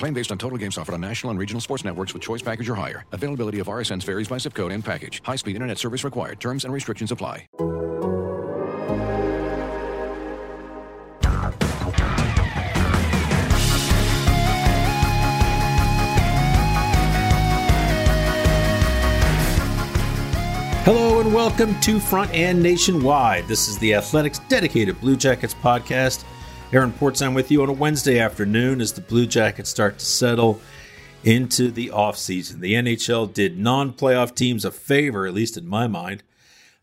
Claim based on total games offered on national and regional sports networks with choice package or higher. Availability of RSNs varies by zip code and package. High-speed internet service required. Terms and restrictions apply. Hello and welcome to Front and Nationwide. This is the Athletics dedicated Blue Jackets podcast. Aaron Portzline with you on a Wednesday afternoon as the Blue Jackets start to settle into the offseason. The NHL did non playoff teams a favor, at least in my mind,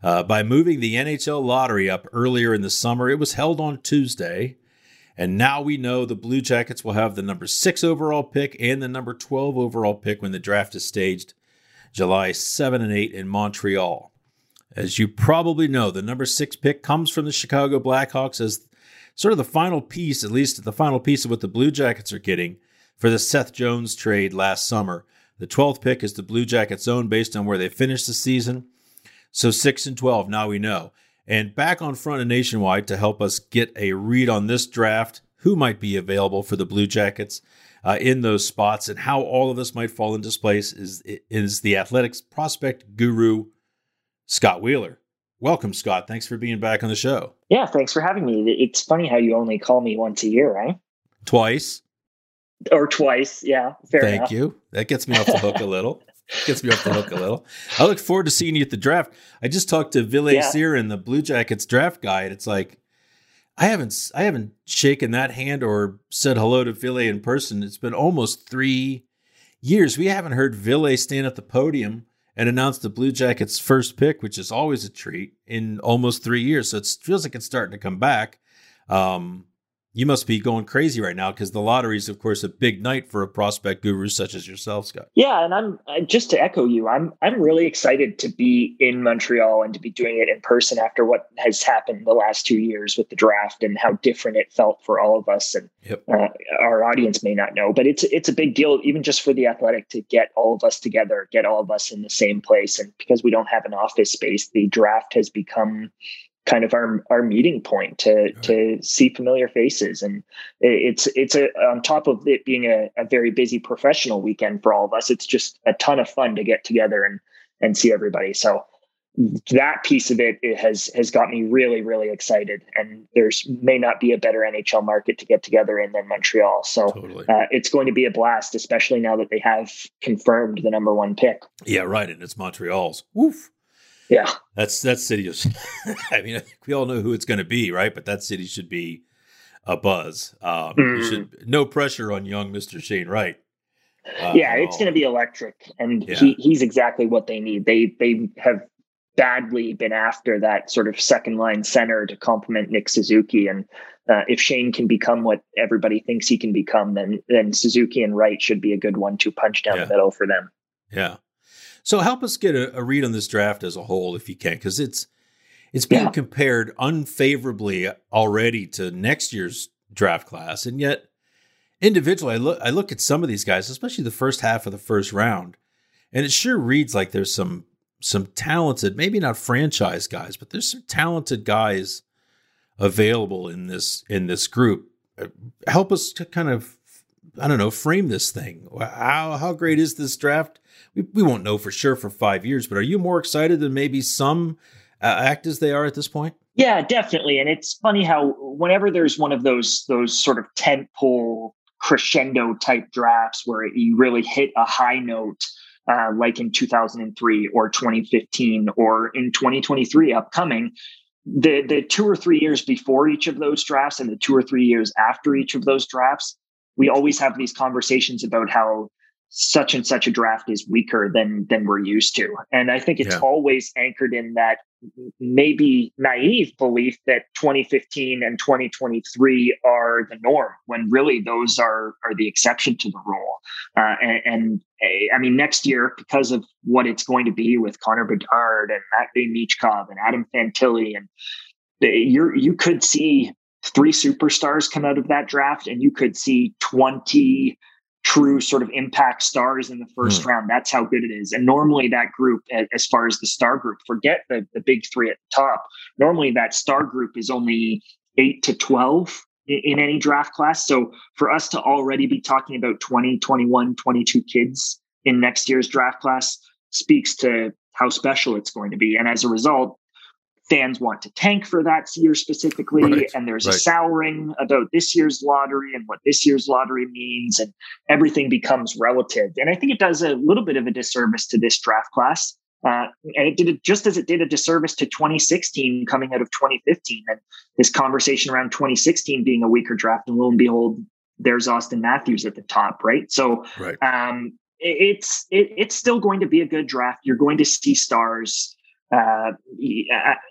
uh, by moving the NHL lottery up earlier in the summer. It was held on Tuesday, and now we know the Blue Jackets will have the number six overall pick and the number 12 overall pick when the draft is staged July 7 and 8 in Montreal. As you probably know, the number six pick comes from the Chicago Blackhawks as sort of the final piece, at least the final piece of what the Blue Jackets are getting for the Seth Jones trade last summer. The 12th pick is the Blue Jackets' own based on where they finished the season. So 6 and 12, now we know. And back on front and nationwide to help us get a read on this draft, who might be available for the Blue Jackets uh, in those spots, and how all of this might fall into place is, is the athletics prospect guru, Scott Wheeler. Welcome, Scott. Thanks for being back on the show. Yeah, thanks for having me. It's funny how you only call me once a year, right? Twice. Or twice, yeah. Fair Thank enough. you. That gets me off the hook a little. Gets me off the hook a little. I look forward to seeing you at the draft. I just talked to Ville Yeah. Searin, the Blue Jackets draft guy, and it's like I haven't I haven't shaken that hand or said hello to Ville in person. It's been almost three years. We haven't heard Ville stand at the podium and announced the Blue Jackets' first pick, which is always a treat, in almost three years. So it feels like it's starting to come back. Um, you must be going crazy right now because the lottery is, of course, a big night for a prospect guru such as yourself, Scott. Yeah, and I'm uh, just to echo you. I'm I'm really excited to be in Montreal and to be doing it in person after what has happened the last two years with the draft and how different it felt for all of us. And Yep. uh, our audience may not know, but it's it's a big deal, even just for the athletic, to get all of us together, get all of us in the same place. And because we don't have an office space, the draft has become kind of our our meeting point to to see familiar faces and it's it's a on top of it being a, a very busy professional weekend for all of us it's just a ton of fun to get together and and see everybody so that piece of it, it has has got me really really excited and there's may not be a better nhl market to get together in than montreal so Totally. uh, it's going to be a blast especially now that they have confirmed the number one pick Yeah, right. And it's Montreal's. Woof. Yeah That's that city. Is, I mean, I we all know who it's going to be, right? But that city should be a buzz. Um, Mm. should no pressure on young Mister Shane Wright. Uh, yeah, it's going to be electric, and Yeah. he he's exactly what they need. They they have badly been after that sort of second line center to complement Nick Suzuki, and uh, if Shane can become what everybody thinks he can become, then then Suzuki and Wright should be a good one-two punch down Yeah. the middle for them. Yeah. So help us get a, a read on this draft as a whole, if you can, because it's it's being yeah. compared unfavorably already to next year's draft class, and yet individually, I look I look at some of these guys, especially the first half of the first round, and it sure reads like there's some some talented, maybe not franchise guys, but there's some talented guys available in this in this group. Uh, help us to kind of I don't know frame this thing. How how great is this draft? We we won't know for sure for five years, but are you more excited than maybe some uh, act as they are at this point? Yeah, definitely. And it's funny how whenever there's one of those those sort of tent pole crescendo type drafts where you really hit a high note, uh, like in 2003 or 2015 or in 2023 upcoming, the the two or three years before each of those drafts and the two or three years after each of those drafts, we always have these conversations about how such and such a draft is weaker than than we're used to and i think it's yeah. always anchored in that maybe naive belief that 2015 and 2023 are the norm when really those are are the exception to the rule uh, and, and, eh, i mean next year because of what it's going to be with connor bedard and matvey michkov and adam fantilli and you you could see three superstars come out of that draft and you could see 20 true sort of impact stars in the first mm. round. That's how good it is. And normally that group, as far as the star group, forget the, the big three at the top. Normally that star group is only eight to 12 in, in any draft class. So for us to already be talking about 20, 21, 22 kids in next year's draft class speaks to how special it's going to be. And as a result, fans want to tank for that year specifically right, and there's right. a souring about this year's lottery and what this year's lottery means and everything becomes relative and i think it does a little bit of a disservice to this draft class uh, and it did it just as it did a disservice to 2016 coming out of 2015 and this conversation around 2016 being a weaker draft and lo and behold there's auston matthews at the top right so right. Um, it's it, it's still going to be a good draft you're going to see stars uh,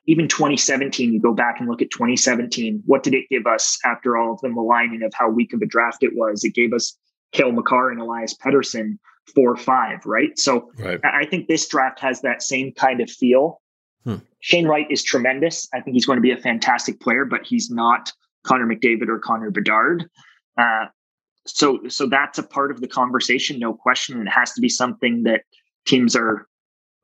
even 2017, you go back and look at 2017, what did it give us after all of the maligning of how weak of a draft it was? It gave us Cale Makar and Elias Pettersson four five, right? So right. I think this draft has that same kind of feel. Hmm. Shane Wright is tremendous. I think he's going to be a fantastic player, but he's not Connor McDavid or Connor Bedard. Uh, so, so that's a part of the conversation, no question. And it has to be something that teams are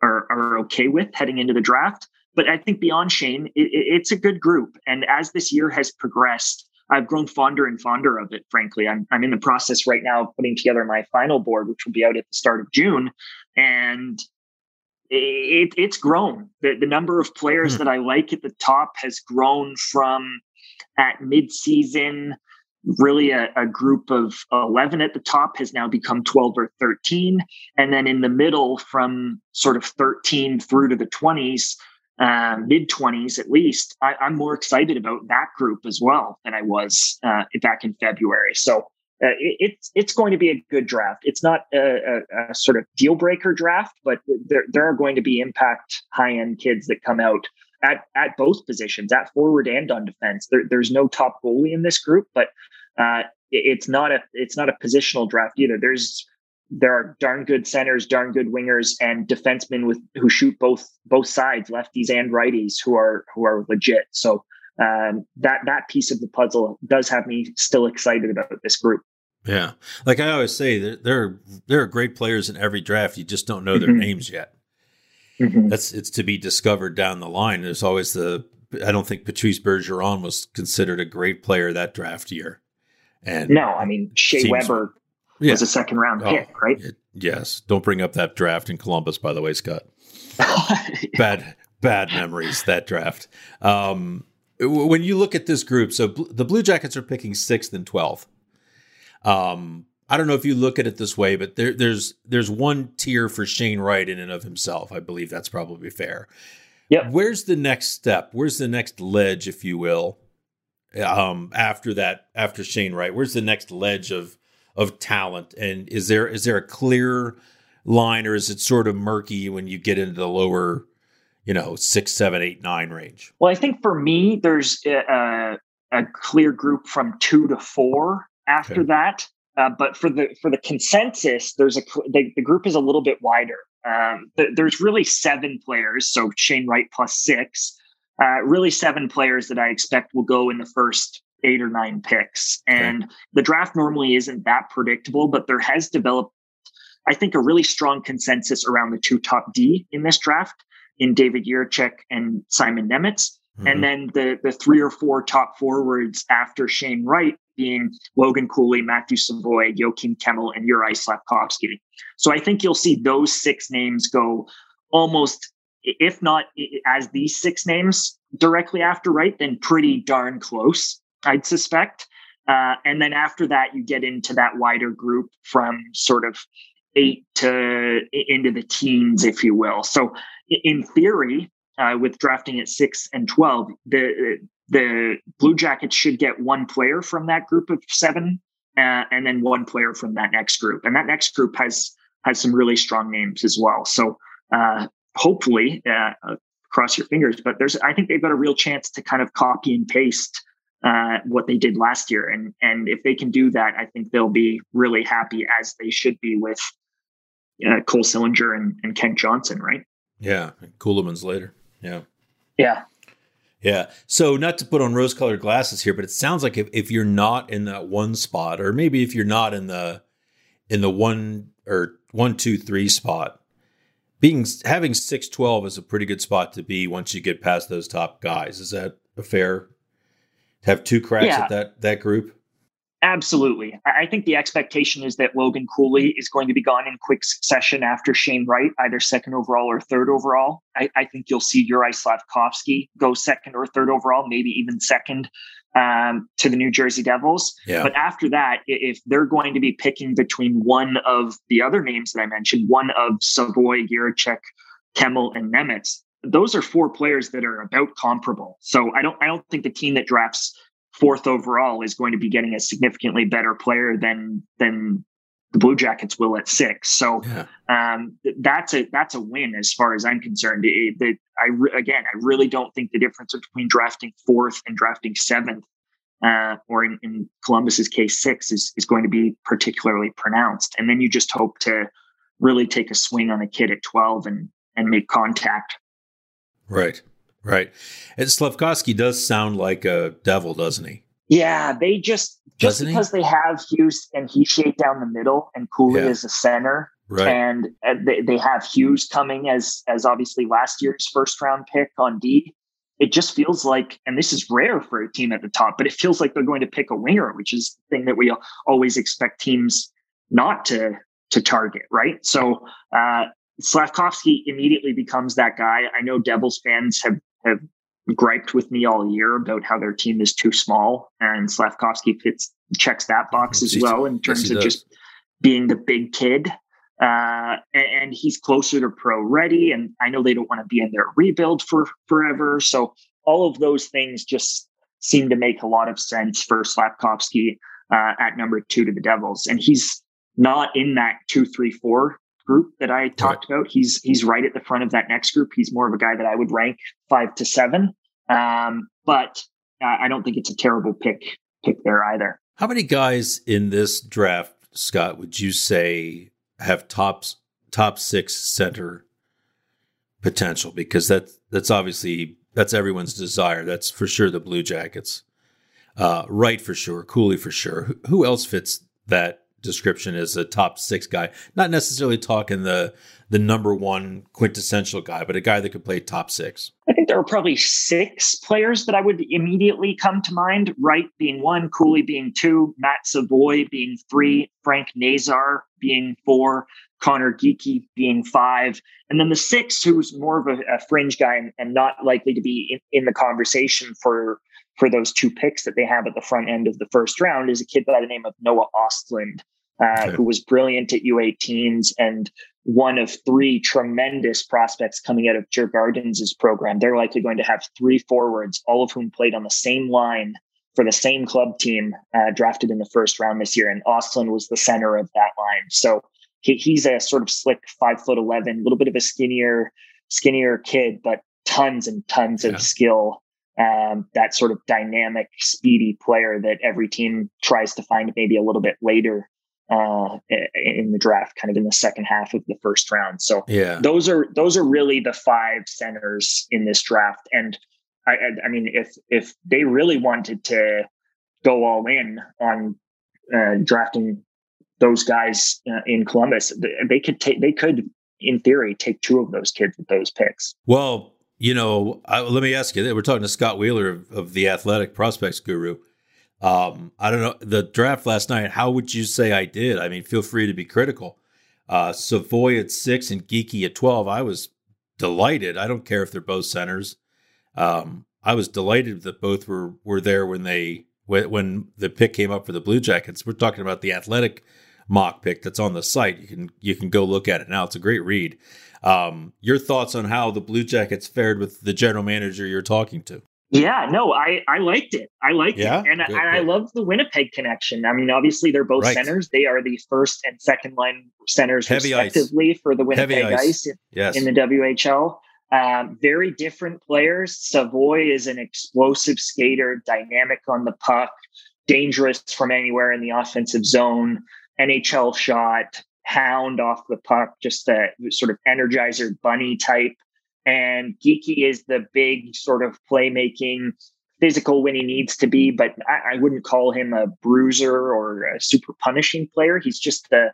are, are okay with heading into the draft. But I think beyond Shane, it, it's a good group. And as this year has progressed, I've grown fonder and fonder of it, frankly. I'm, I'm in the process right now of putting together my final board, which will be out at the start of June. And it, it's grown. The, the number of players mm. that I like at the top has grown from at midseason really a, a, group of 11 at the top has now become 12 or 13 and then in the middle from sort of 13 through to the 20s uh, mid 20s at least I, am more excited about that group as well than i was uh, back in february so uh, it, it's it's going to be a good draft. It's not a, a, a sort of deal breaker draft, but there there are going to be impact high end kids that come out at at both positions, at forward and on defense. There, there's no top goalie in this group, but uh, it, it's not a it's not a positional draft either. There's there are darn good centers, darn good wingers, and defensemen with who shoot both both sides, lefties and righties, who are who are legit. So um, that that piece of the puzzle does have me still excited about this group. Yeah, like I always say, there there are, there are great players in every draft. You just don't know their mm-hmm. names yet. Mm-hmm. That's it's to be discovered down the line. There's always the I don't think Patrice Bergeron was considered a great player that draft year. And no, I mean Shea Weber yeah. was a second round oh, pick, right? It, yes. Don't bring up that draft in Columbus, by the way, Scott. bad bad memories that draft. Um, when you look at this group, so bl- the Blue Jackets are picking sixth and twelfth. Um, I don't know if you look at it this way, but there, there's there's one tier for Shane Wright in and of himself. I believe that's probably fair. Yeah. Where's the next step? Where's the next ledge, if you will, um, after that? After Shane Wright, where's the next ledge of of talent? And is there is there a clear line, or is it sort of murky when you get into the lower, you know, six, seven, eight, nine range? Well, I think for me, there's a, a clear group from two to four. After okay. that, uh, but for the for the consensus, there's a the, the group is a little bit wider. Um, th- there's really seven players, so Shane Wright plus six. uh, really seven players that I expect will go in the first eight or nine picks. And okay. the draft normally isn't that predictable, but there has developed, I think, a really strong consensus around the two top D in this draft in David Jiricek and Simon Nemec. Mm-hmm. And then the the three or four top forwards after Shane Wright being Logan Cooley, Matthew Savoie, Joakim Kemell, and Juraj Slafkovsky. So I think you'll see those six names go almost, if not as these six names directly after right, then pretty darn close. I'd suspect. Uh, and then after that, you get into that wider group from sort of eight to into the teens, if you will. So, in theory, uh, with drafting at six and twelve, the the Blue Jackets should get one player from that group of seven, uh, and then one player from that next group, and that next group has has some really strong names as well. So, uh, hopefully, uh, cross your fingers. But there's, I think they've got a real chance to kind of copy and paste uh, what they did last year. And and if they can do that, I think they'll be really happy as they should be with uh, Cole Sillinger and, and Kent Johnson, right? Yeah, Ceulemans later. Yeah, yeah, yeah. So not to put on rose-colored glasses here, but it sounds like if, if you're not in that one spot, or maybe if you're not in the in the one or one, two, three spot, being having six twelve is a pretty good spot to be once you get past those top guys. Is that a fair have two cracks yeah. at that that group? Absolutely. I think the expectation is that Logan Cooley is going to be gone in quick succession after Shane Wright, either second overall or third overall. I, I think you'll see Juraj Slafkovsky go second or third overall, maybe even second um, to the New Jersey Devils. Yeah. But after that, if they're going to be picking between one of the other names that I mentioned, one of Savoie, Jiricek, Kemell, and Nemec, those are four players that are about comparable. So I don't I don't think the team that drafts fourth overall is going to be getting a significantly better player than than the Blue Jackets will at six. So yeah. um, that's a that's a win as far as I'm concerned. That I re- again I really don't think the difference between drafting fourth and drafting seventh, uh, or in, in Columbus's case six, is is going to be particularly pronounced. And then you just hope to really take a swing on a kid at twelve and and make contact Right, right. And Slafkovsky does sound like a devil, doesn't he? Yeah, they just just doesn't because he? they have Hughes and Hischier down the middle, and Cooley yeah. is a center, right. and they, they have Hughes coming as as obviously last year's first round pick on D. It just feels like, and this is rare for a team at the top, but it feels like they're going to pick a winger, which is the thing that we always expect teams not to to target, right? So uh, Slafkovsky immediately becomes that guy. I know Devils fans have have griped with me all year about how their team is too small, and Slafkovsky fits checks that box as well in terms yes, of just being the big kid. Uh, and, he's closer to pro ready. And I know they don't want to be in their rebuild for forever. So all of those things just seem to make a lot of sense for Slafkovsky uh, at number two to the Devils. And he's not in that two, three, four group that I talked right. about. He's he's right at the front of that next group. He's more of a guy that I would rank five to seven. Um, but uh, I don't think it's a terrible pick pick there either. How many guys in this draft, Scott, would you say have top top six center potential? Because that that's obviously that's everyone's desire. That's for sure the Blue Jackets. Uh, right for sure, Cooley for sure. Who, who else fits that description as a top six guy. Not necessarily talking the the number one quintessential guy, but a guy that could play top six. I think there are probably six players that I would immediately come to mind. Wright being one, Cooley being two, Matt Savoie being three, Frank Nazar being four, Conor Geekie being five, and then the six, who's more of a, a fringe guy and, and, not likely to be in, in the conversation for for those two picks that they have at the front end of the first round is a kid by the name of Noah Ostlund, uh, okay. who was brilliant at U18s and one of three tremendous prospects coming out of Djurgårdens' program. They're likely going to have three forwards, all of whom played on the same line for the same club team uh, drafted in the first round this year. And Ostlund was the center of that line. So he, he's a sort of slick five foot 11, a little bit of a skinnier, skinnier kid, but tons and tons yeah. of skill um, that sort of dynamic, speedy player that every team tries to find maybe a little bit later uh, in the draft, kind of in the second half of the first round. So yeah, those are those are really the five centers in this draft. And I, I mean, if if they really wanted to go all in on uh, drafting those guys uh, in Columbus, they could take they could in theory take two of those kids with those picks. Well, you know, I, let me ask you. We're talking to Scott Wheeler of, of the Athletic Prospects Guru. Um, I don't know the draft last night. How would you say I did? I mean, feel free to be critical. Uh, Savoie at six and Geekie at twelve. I was delighted. I don't care if they're both centers. Um, I was delighted that both were were there when they when, when the pick came up for the Blue Jackets. We're talking about the athletic mock pick that's on the site. You can you can go look at it now. It's a great read. Um, your thoughts on how the Blue Jackets fared with the general manager you're talking to? Yeah, no, I I liked it. I liked yeah? it, and, good, and good. I love the Winnipeg connection. I mean, obviously they're both right. centers. They are the first and second line centers Heavy respectively ice. for the Winnipeg Heavy Ice, ice yes. in the WHL. Um, very different players. Savoie is an explosive skater, dynamic on the puck, dangerous from anywhere in the offensive zone, NHL shot, hound off the puck, just a sort of energizer bunny type. And Geekie is the big sort of playmaking, physical when he needs to be, but I, I wouldn't call him a bruiser or a super punishing player. He's just the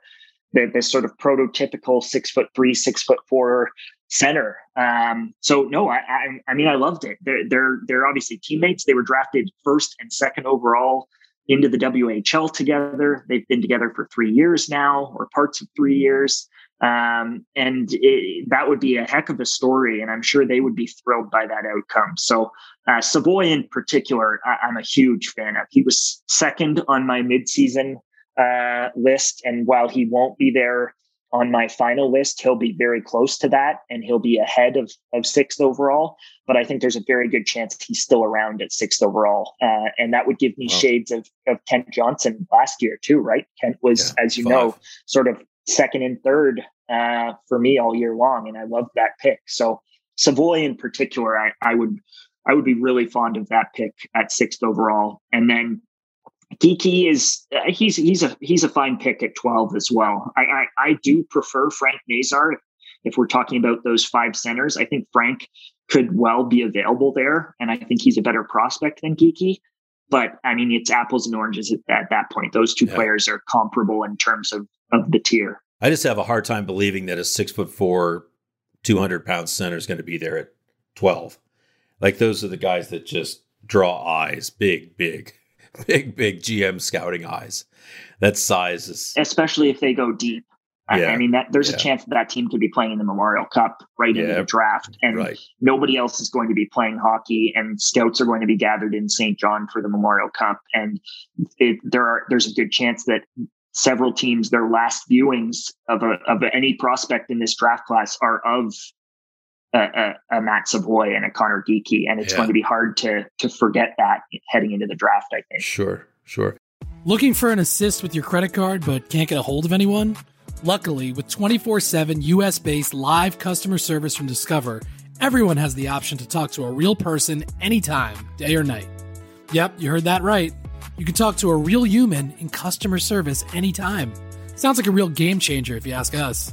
the, the sort of prototypical six foot three, six foot four center. Um, so no, I, I, I mean I loved it. They're they're they're obviously teammates. They were drafted first and second overall into the WHL together. They've been together for three years now, or parts of three years. Um, and it, that would be a heck of a story, and I'm sure they would be thrilled by that outcome. So, uh, Savoie in particular, I, am a huge fan of. He was second on my midseason uh, list, and while he won't be there on my final list, he'll be very close to that and he'll be ahead of, of sixth overall. But I think there's a very good chance he's still around at sixth overall. Uh, and that would give me wow. shades of, of Kent Johnson last year, too, right? Kent was, yeah, as you five. know, sort of second and third uh, for me all year long. And I loved that pick. So Savoie in particular, I, I would. I would be really fond of that pick at sixth overall. And then Geekie is uh, he's he's a he's a fine pick at twelve as well. I, I, I do prefer Frank Nazar if we're talking about those five centers. I think Frank could well be available there, and I think he's a better prospect than Geekie. But I mean, it's apples and oranges at, at that point. Those two yeah. players are comparable in terms of of the tier. I just have a hard time believing that a six foot four, two hundred pound center is going to be there at twelve. Like those are the guys that just draw eyes, big, big. big, big GM scouting eyes. That size is especially if they go deep. Yeah, I mean that there's yeah. a chance that that team could be playing in the Memorial Cup right yeah, into the draft, and right. nobody else is going to be playing hockey, and scouts are going to be gathered in Saint John for the Memorial Cup, and it, there are there's a good chance that several teams their last viewings of a, of any prospect in this draft class are of a, a, a, Matt Savoie and a Conor Geekie, and it's yeah. going to be hard to to forget that heading into the draft. I think. Sure, sure. Looking for an assist with your credit card, but can't get a hold of anyone? Luckily, with 24 7 US based live customer service from Discover, everyone has the option to talk to a real person anytime, day or night. Yep, you heard that right. You can talk to a real human in customer service anytime. Sounds like a real game changer if you ask us.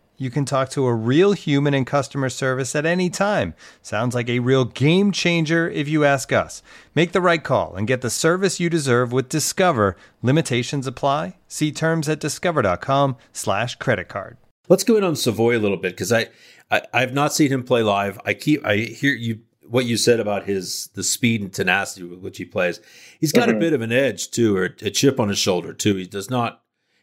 you can talk to a real human in customer service at any time. Sounds like a real game changer if you ask us. Make the right call and get the service you deserve with Discover. Limitations apply. See terms at discover.com slash credit card. Let's go in on Savoie a little bit because I, I I've not seen him play live. I keep I hear you what you said about his the speed and tenacity with which he plays. He's got mm-hmm. a bit of an edge too, or a chip on his shoulder too. He does not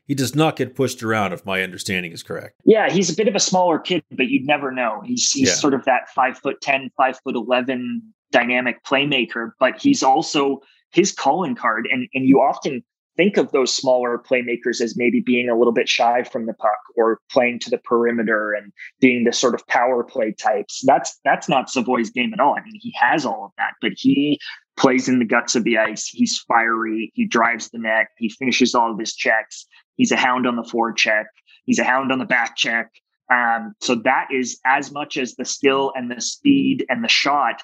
he does not get pushed around, if my understanding is correct. Yeah, he's a bit of a smaller kid, but you'd never know. He's he's yeah. sort of that five foot ten, five foot eleven dynamic playmaker, but he's also his calling card, and and you often think of those smaller playmakers as maybe being a little bit shy from the puck or playing to the perimeter and being the sort of power play types. That's that's not Savoie's game at all. I mean, he has all of that, but he plays in the guts of the ice. He's fiery. He drives the net. He finishes all of his checks. He's a hound on the forecheck. He's a hound on the back check. Um, so that is as much as the skill and the speed and the shot.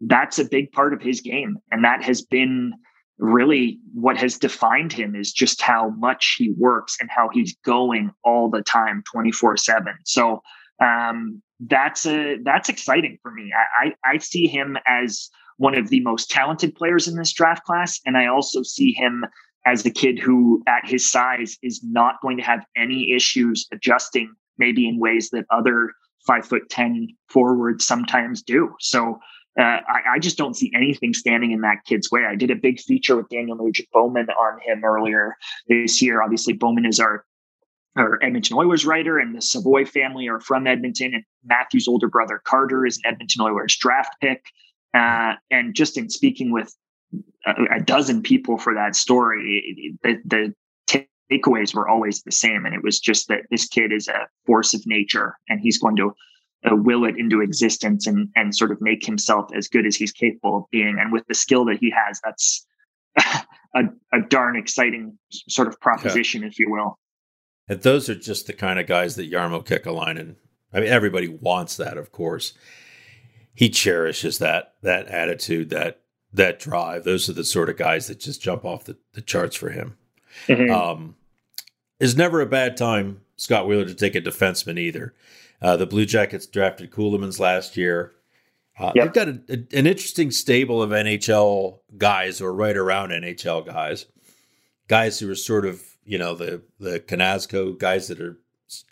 That's a big part of his game, and that has been really what has defined him is just how much he works and how he's going all the time 24 7 so um, that's a that's exciting for me I, I, I see him as one of the most talented players in this draft class and i also see him as a kid who at his size is not going to have any issues adjusting maybe in ways that other five foot ten forwards sometimes do so uh, I, I, just don't see anything standing in that kid's way. I did a big feature with Daniel Nugent Bowman on him earlier this year. Obviously, Bowman is our our Edmonton Oilers writer, and the Savoie family are from Edmonton. And Matthew's older brother Carter is an Edmonton Oilers draft pick. Uh, and just in speaking with a, dozen people for that story, the, the takeaways were always the same, and it was just that this kid is a force of nature, and he's going to uh, will it into existence and and sort of make himself as good as he's capable of being. And with the skill that he has, that's a, a darn exciting sort of proposition, yeah. if you will. And those are just the kind of guys that Jarmo Kekalainen. I mean, everybody wants that, of course. He cherishes that that attitude, that that drive. Those are the sort of guys that just jump off the, the charts for him. Mm-hmm. Um, is never a bad time, Scott Wheeler, to take a defenseman either. Uh, the Blue Jackets drafted Ceulemans last year. Uh, yep. They've got a, a, an interesting stable of NHL guys or right around NHL guys, guys who are sort of you know the the Knazko guys that are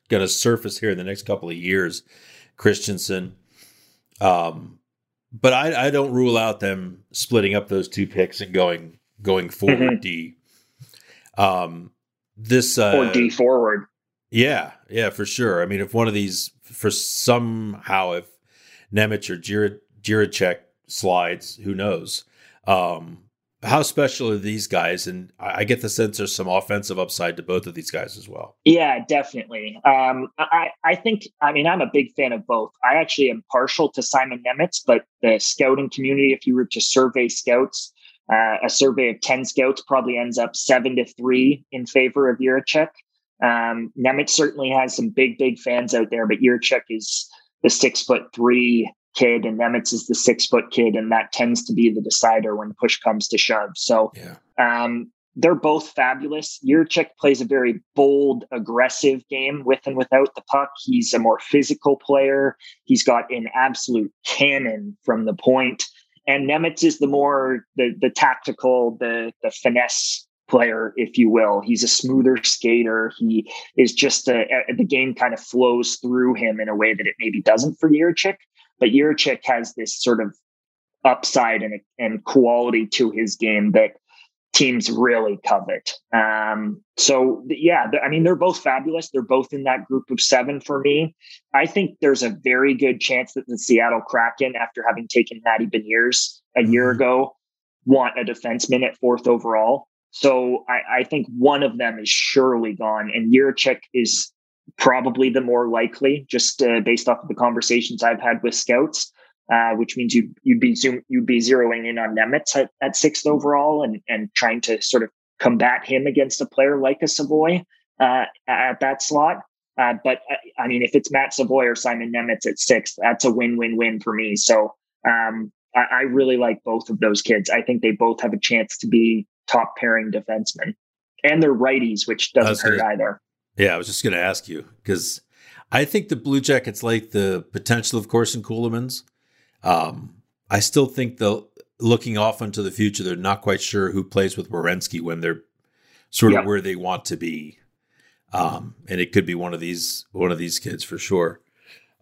going to surface here in the next couple of years. Christiansen, um, but I, I don't rule out them splitting up those two picks and going going forward mm-hmm. D. Um, this uh, or D forward. Yeah, yeah, for sure. I mean, if one of these for somehow if Nemec or Jiricek slides, who knows? Um, how special are these guys? And I get the sense there's some offensive upside to both of these guys as well. Yeah, definitely. Um, I, I think, I mean, I'm a big fan of both. I actually am partial to Simon Nemec, but the scouting community, if you were to survey scouts, uh, a survey of 10 scouts probably ends up seven to three in favor of Jiricek. Um, Nemec certainly has some big, big fans out there, but Jiricek is the six foot three kid and Nemec is the six foot kid, and that tends to be the decider when push comes to shove. So yeah. um, they're both fabulous. Jiricek plays a very bold, aggressive game with and without the puck. He's a more physical player. He's got an absolute cannon from the point. And Nemec is the more the the tactical, the the finesse player, if you will. He's a smoother skater. He is just a, a, the game kind of flows through him in a way that it maybe doesn't for Jiricek. But Jiricek has this sort of upside and, and quality to his game that teams really covet. Um, so yeah, I mean, they're both fabulous. They're both in that group of seven for me. I think there's a very good chance that the Seattle Kraken, after having taken Matty Beniers a year mm-hmm. ago, want a defenseman at fourth overall. So I, I think one of them is surely gone, and Jiricek is probably the more likely, just uh, based off of the conversations I've had with scouts. Uh, which means you'd you'd be zoom, you'd be zeroing in on Nemec at, at sixth overall and and trying to sort of combat him against a player like a Savoie uh, at that slot. Uh, but uh, I mean, if it's Matt Savoie or Simon Nemec at sixth, that's a win-win-win for me. So um, I, I, really like both of those kids. I think they both have a chance to be top pairing defensemen, and they're righties, which doesn't hurt gonna, either. Yeah, I was just going to ask you because I think the Blue Jackets like the potential, of course, in Um, I still think the looking off into the future, they're not quite sure who plays with Werenski when they're sort of where they want to be. Um, and it could be one of these one of these kids for sure.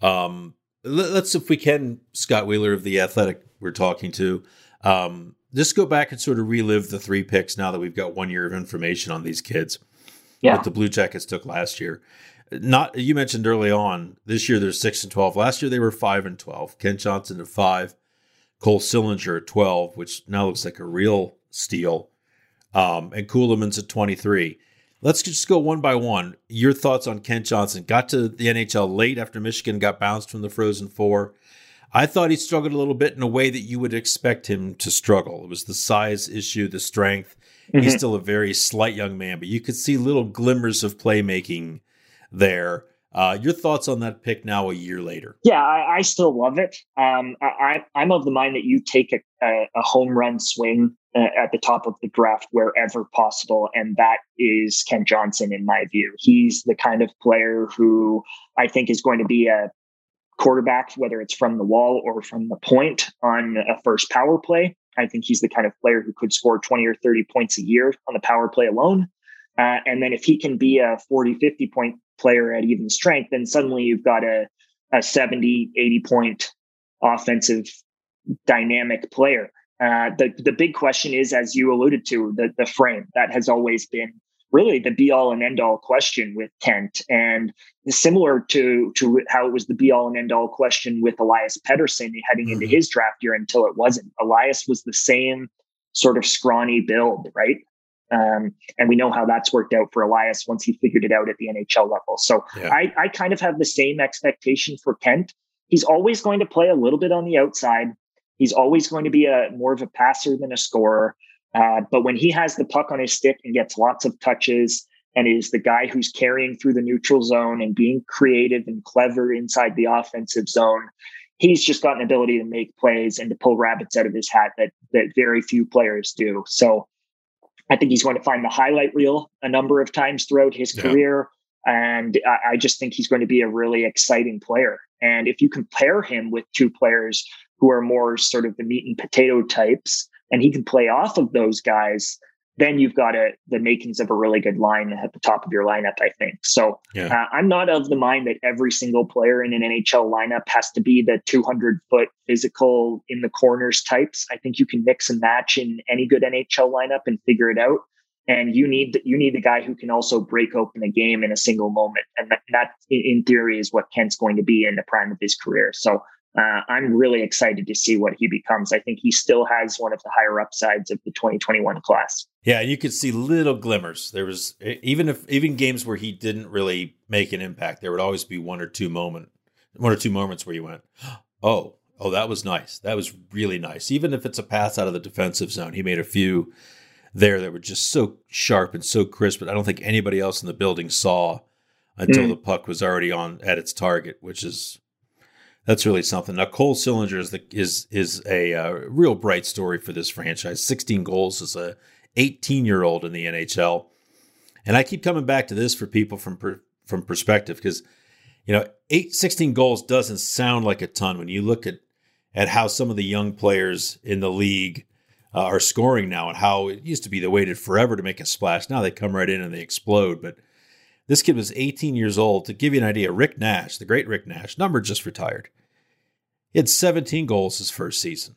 Um, let, us if we can, Scott Wheeler of the Athletic, we're talking to. Um, just go back and sort of relive the three picks now that we've got one year of information on these kids. Yeah. What the Blue Jackets took last year. Not you mentioned early on this year they're six and twelve. Last year they were five and twelve. Ken Johnson at five, Cole Sillinger at twelve, which now looks like a real steal. um, and Ceulemans at 23. Let's just go one by one. Your thoughts on Ken Johnson? Got to the NHL late after Michigan got bounced from the Frozen Four. I thought he struggled a little bit in a way that you would expect him to struggle. It was the size issue, the strength. Mm-hmm. He's still a very slight young man, but you could see little glimmers of playmaking there. Uh, your thoughts on that pick now, a year later? Yeah, I, I still love it. Um, I, am of the mind that you take a, a, a home run swing uh, at the top of the draft wherever possible, and that is Kent Johnson, in my view. He's the kind of player who I think is going to be a quarterback, whether it's from the wall or from the point on a first power play. I think he's the kind of player who could score 20 or 30 points a year on the power play alone. Uh, and then if he can be a 40, 50 point player at even strength, then suddenly you've got a, a 70, 80 point offensive dynamic player. Uh, the, the big question is, as you alluded to, the, the frame that has always been really the be all and end all question with Kent, and similar to to how it was the be all and end all question with Elias Pettersson heading mm-hmm. into his draft year until it wasn't. Elias was the same sort of scrawny build, right? Um, and we know how that's worked out for Elias once he figured it out at the NHL level. So yeah. I, I kind of have the same expectation for Kent. He's always going to play a little bit on the outside. He's always going to be a more of a passer than a scorer. Uh, but when he has the puck on his stick and gets lots of touches and is the guy who's carrying through the neutral zone and being creative and clever inside the offensive zone, he's just got an ability to make plays and to pull rabbits out of his hat that that very few players do. So I think he's going to find the highlight reel a number of times throughout his yeah. career. And I, I just think he's going to be a really exciting player. And if you compare him with two players who are more sort of the meat and potato types, and he can play off of those guys, then you've got a, the makings of a really good line at the top of your lineup, I think. So yeah. uh, I'm not of the mind that every single player in an NHL lineup has to be the 200 foot physical in the corners types. I think you can mix and match in any good NHL lineup and figure it out. And you need you need the guy who can also break open a game in a single moment, and that, that in theory is what Kent's going to be in the prime of his career. So uh, I'm really excited to see what he becomes. I think he still has one of the higher upsides of the 2021 class. Yeah, you could see little glimmers. There was even if even games where he didn't really make an impact, there would always be one or two moment, one or two moments where you went, "Oh, oh, that was nice. That was really nice." Even if it's a pass out of the defensive zone, he made a few there that were just so sharp and so crisp. But I don't think anybody else in the building saw until mm. the puck was already on at its target, which is that's really something. Now, Cole Sillinger is the, is is a uh, real bright story for this franchise. 16 goals as a 18 year old in the NHL, and I keep coming back to this for people from per, from perspective because you know eight 16 goals doesn't sound like a ton when you look at at how some of the young players in the league uh, are scoring now and how it used to be they waited forever to make a splash. Now they come right in and they explode, but this kid was 18 years old. To give you an idea, Rick Nash, the great Rick Nash, number just retired. He had 17 goals his first season.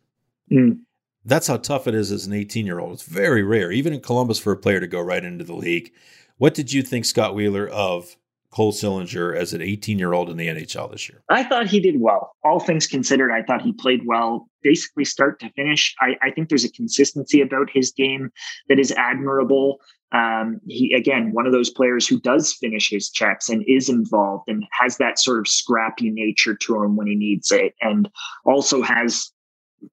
Mm. That's how tough it is as an 18 year old. It's very rare, even in Columbus, for a player to go right into the league. What did you think, Scott Wheeler, of Cole Sillinger as an 18 year old in the NHL this year? I thought he did well. All things considered, I thought he played well, basically start to finish. I, I think there's a consistency about his game that is admirable. Um, he, again, one of those players who does finish his checks and is involved and has that sort of scrappy nature to him when he needs it, and also has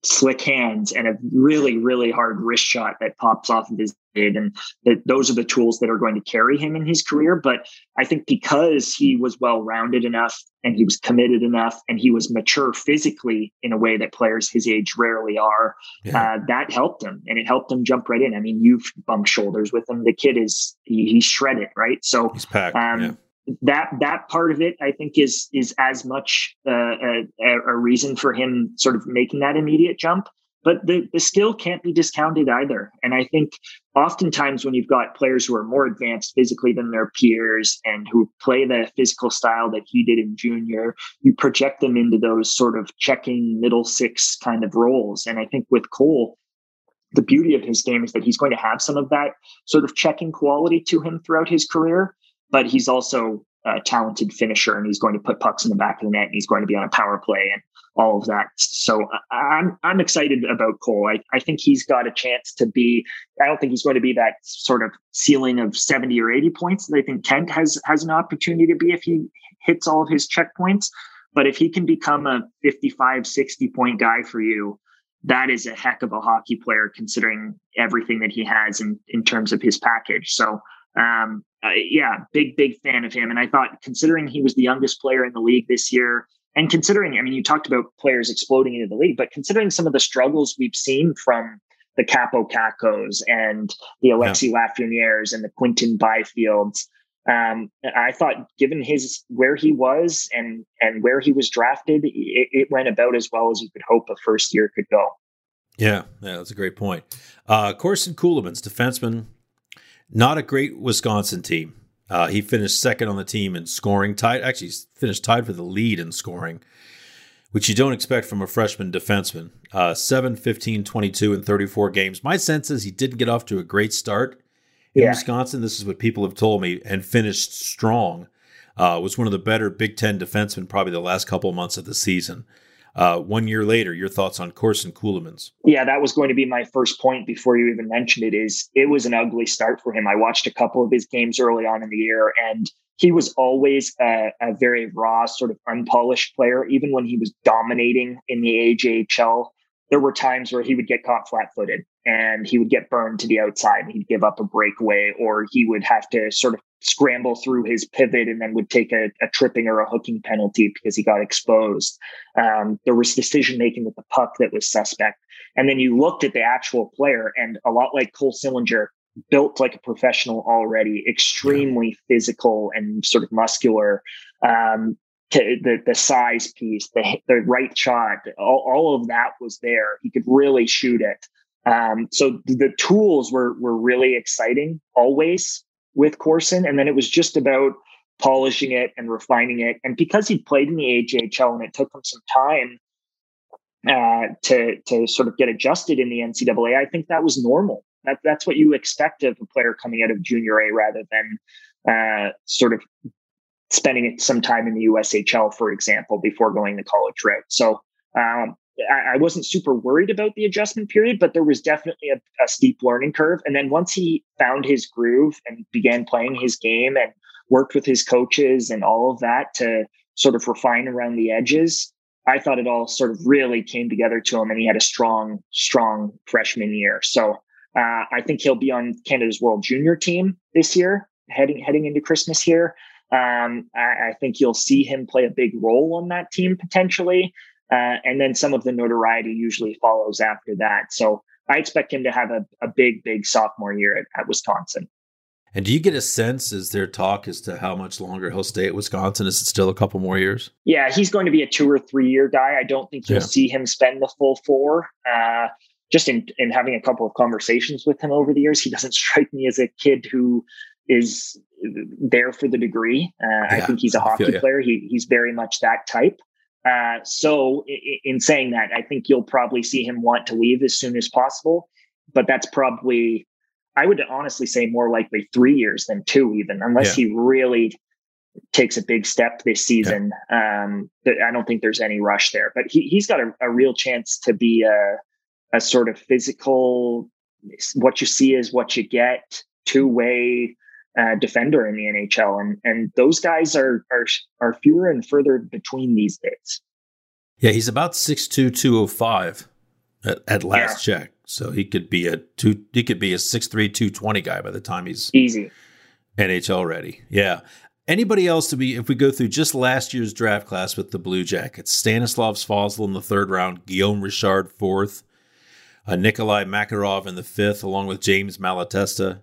slick hands and a really, really hard wrist shot that pops off of his head. And that those are the tools that are going to carry him in his career. But I think because he was well rounded enough and he was committed enough and he was mature physically in a way that players his age rarely are, yeah. uh, that helped him and it helped him jump right in. I mean, you've bumped shoulders with him. The kid is, he, he's shredded, right? So, he's packed. Um, yeah that that part of it, I think, is is as much uh, a, a, reason for him sort of making that immediate jump. But the the skill can't be discounted either. And I think oftentimes when you've got players who are more advanced physically than their peers and who play the physical style that he did in junior, you project them into those sort of checking middle six kind of roles. And I think with Cole, the beauty of his game is that he's going to have some of that sort of checking quality to him throughout his career but he's also a talented finisher and he's going to put pucks in the back of the net and he's going to be on a power play. And all of that. So I'm I'm excited about Cole. I, I think he's got a chance to be. I don't think he's going to be that sort of ceiling of 70 or 80 points that I think Kent has has an opportunity to be if he hits all of his checkpoints. But if he can become a 55, 60 point guy for you, that is a heck of a hockey player considering everything that he has in, in terms of his package. So, um, uh, yeah, big, big fan of him. And I thought, considering he was the youngest player in the league this year, and considering, I mean, you talked about players exploding into the league, but considering some of the struggles we've seen from the Kaapo Kakkos and the Alexis yeah. Lafrenières and the Quinton Byfields, um, I thought, given his where he was and and where he was drafted, it, it, went about as well as you could hope a first year could go. Yeah, yeah, that's a great point. Uh, Corson Ceulemans, defenseman, not a great Wisconsin team. Uh, he finished second on the team in scoring, tied actually finished tied for the lead in scoring, which you don't expect from a freshman defenseman. Uh, 7, 15, 22, and 34 games. My sense is he didn't get off to a great start in yeah. Wisconsin. This is what people have told me, and finished strong. Uh, was one of the better Big Ten defensemen probably the last couple of months of the season. Uh, one year later, your thoughts on Corson Ceulemans? Yeah, that was going to be my first point before you even mentioned it. Is it was an ugly start for him. I watched a couple of his games early on in the year, and he was always a, a very raw, sort of unpolished player. Even when he was dominating in the AJHL, there were times where he would get caught flat-footed and he would get burned to the outside and he'd give up a breakaway or he would have to sort of scramble through his pivot and then would take a, a tripping or a hooking penalty because he got exposed. Um, there was decision making with the puck that was suspect. And then you looked at the actual player and a lot like Cole Sillinger, built like a professional already, extremely yeah. physical and sort of muscular. Um, the the size piece, the the right shot, all, all of that was there. He could really shoot it. Um, so the tools were were really exciting always with Corson, and then it was just about polishing it and refining it. And because he played in the AJHL and it took him some time uh, to to sort of get adjusted in the NCAA, I think that was normal. That that's what you expect of a player coming out of junior A rather than uh, sort of spending some time in the USHL, for example, before going the college route. So um, I, wasn't super worried about the adjustment period, but there was definitely a, a, steep learning curve. And then once he found his groove and began playing his game and worked with his coaches and all of that to sort of refine around the edges, I thought it all sort of really came together to him, and he had a strong, strong freshman year. So uh, I think he'll be on Canada's World Junior team this year, heading heading into Christmas here. Um, I, I, think you'll see him play a big role on that team potentially. Uh, and then some of the notoriety usually follows after that. So I expect him to have a, a big, big sophomore year at, at, Wisconsin. And do you get a sense, is there talk as to how much longer he'll stay at Wisconsin? Is it still a couple more years? Yeah, he's going to be a two or three year guy. I don't think you'll yeah. see him spend the full four. Uh, just in, in having a couple of conversations with him over the years, he doesn't strike me as a kid who is there for the degree. Uh, yeah, I think he's a hockey player. He, he's very much that type. Uh, so, in saying that, I think you'll probably see him want to leave as soon as possible. But that's probably, I would honestly say, more likely three years than two, even, unless yeah. he really takes a big step this season. Yeah. Um, I don't think there's any rush there. But he, he's got a, a real chance to be a, a sort of physical, what you see is what you get, two way uh, defender in the NHL, and and those guys are are are fewer and further between these days. Yeah, he's about six two two oh five at, at last yeah. check, so he could be a two. He could be a six three two twenty guy by the time he's easy NHL ready. Yeah. Anybody else to be, if we go through just last year's draft class with the Blue Jackets, Stanislav Svozil in the third round, Guillaume Richard fourth, uh, Nikolai Makarov in the fifth, along with James Malatesta,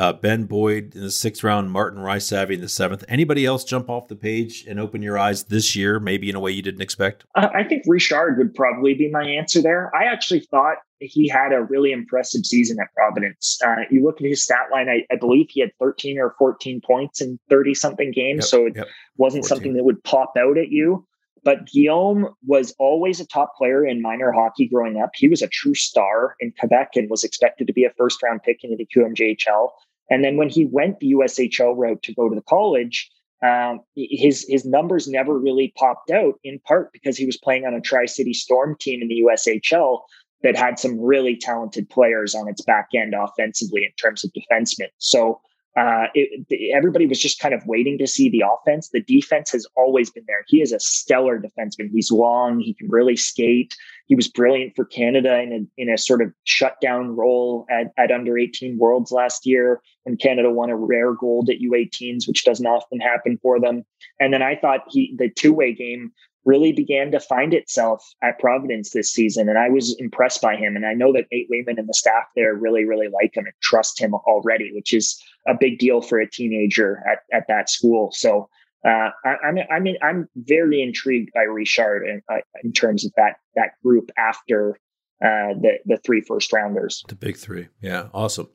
uh, Ben Boyd in the sixth round, Martin Rysavy in the seventh. Anybody else jump off the page and open your eyes this year, maybe in a way you didn't expect? Uh, I think Richard would probably be my answer there. I actually thought he had a really impressive season at Providence. Uh, you look at his stat line, I, I, believe he had 13 or 14 points in 30 something games. Yep, so it yep, wasn't 14. something that would pop out at you. But Guillaume was always a top player in minor hockey growing up. He was a true star in Quebec and was expected to be a first round pick into the QMJHL. And then when he went the USHL route to go to the college, um, his his numbers never really popped out. In part because he was playing on a Tri City Storm team in the USHL that had some really talented players on its back end offensively in terms of defensemen. So uh, it, everybody was just kind of waiting to see the offense. The defense has always been there. He is a stellar defenseman. He's long. He can really skate. He was brilliant for Canada in a, in a sort of shutdown role at, at under 18 Worlds last year when Canada won a rare gold at U18s, which doesn't often happen for them. And then I thought he the two way game really began to find itself at Providence this season. And I was impressed by him. And I know that Nate Leaman and the staff there really, really like him and trust him already, which is a big deal for a teenager at, at that school. So uh, I, I, mean, I mean, I'm very intrigued by Richard in, uh, in terms of that that group after uh, the the three first rounders. The big three, yeah, awesome.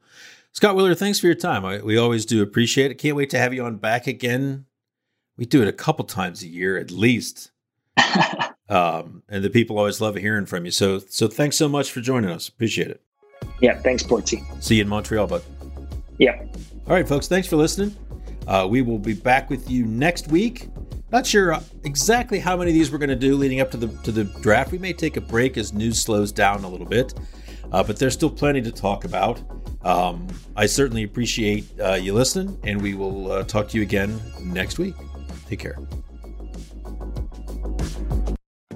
Scott Wheeler, thanks for your time. I, we always do appreciate it. Can't wait to have you on back again. We do it a couple times a year at least. Um, and the people always love hearing from you. So, so thanks so much for joining us. Appreciate it. Yeah, thanks, Portzy. See you in Montreal, bud. Yeah. All right, folks. Thanks for listening. Uh, we will be back with you next week. Not sure exactly how many of these we're going to do leading up to the to the draft. We may take a break as news slows down a little bit, uh, but there's still plenty to talk about. Um, I certainly appreciate uh, you listening, and we will uh, talk to you again next week. Take care.